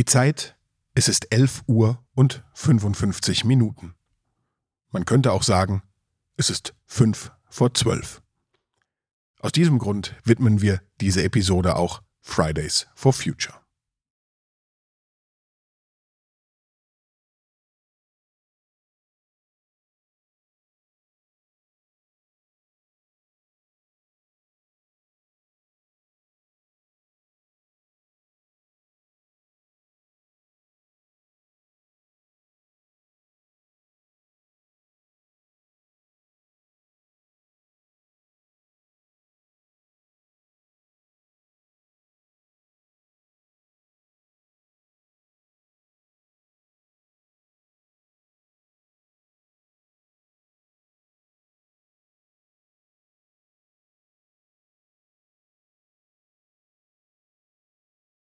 Die Zeit, es ist 11 Uhr und 55 Minuten. Man könnte auch sagen, es ist 5 vor 12. Aus diesem Grund widmen wir diese Episode auch Fridays for Future.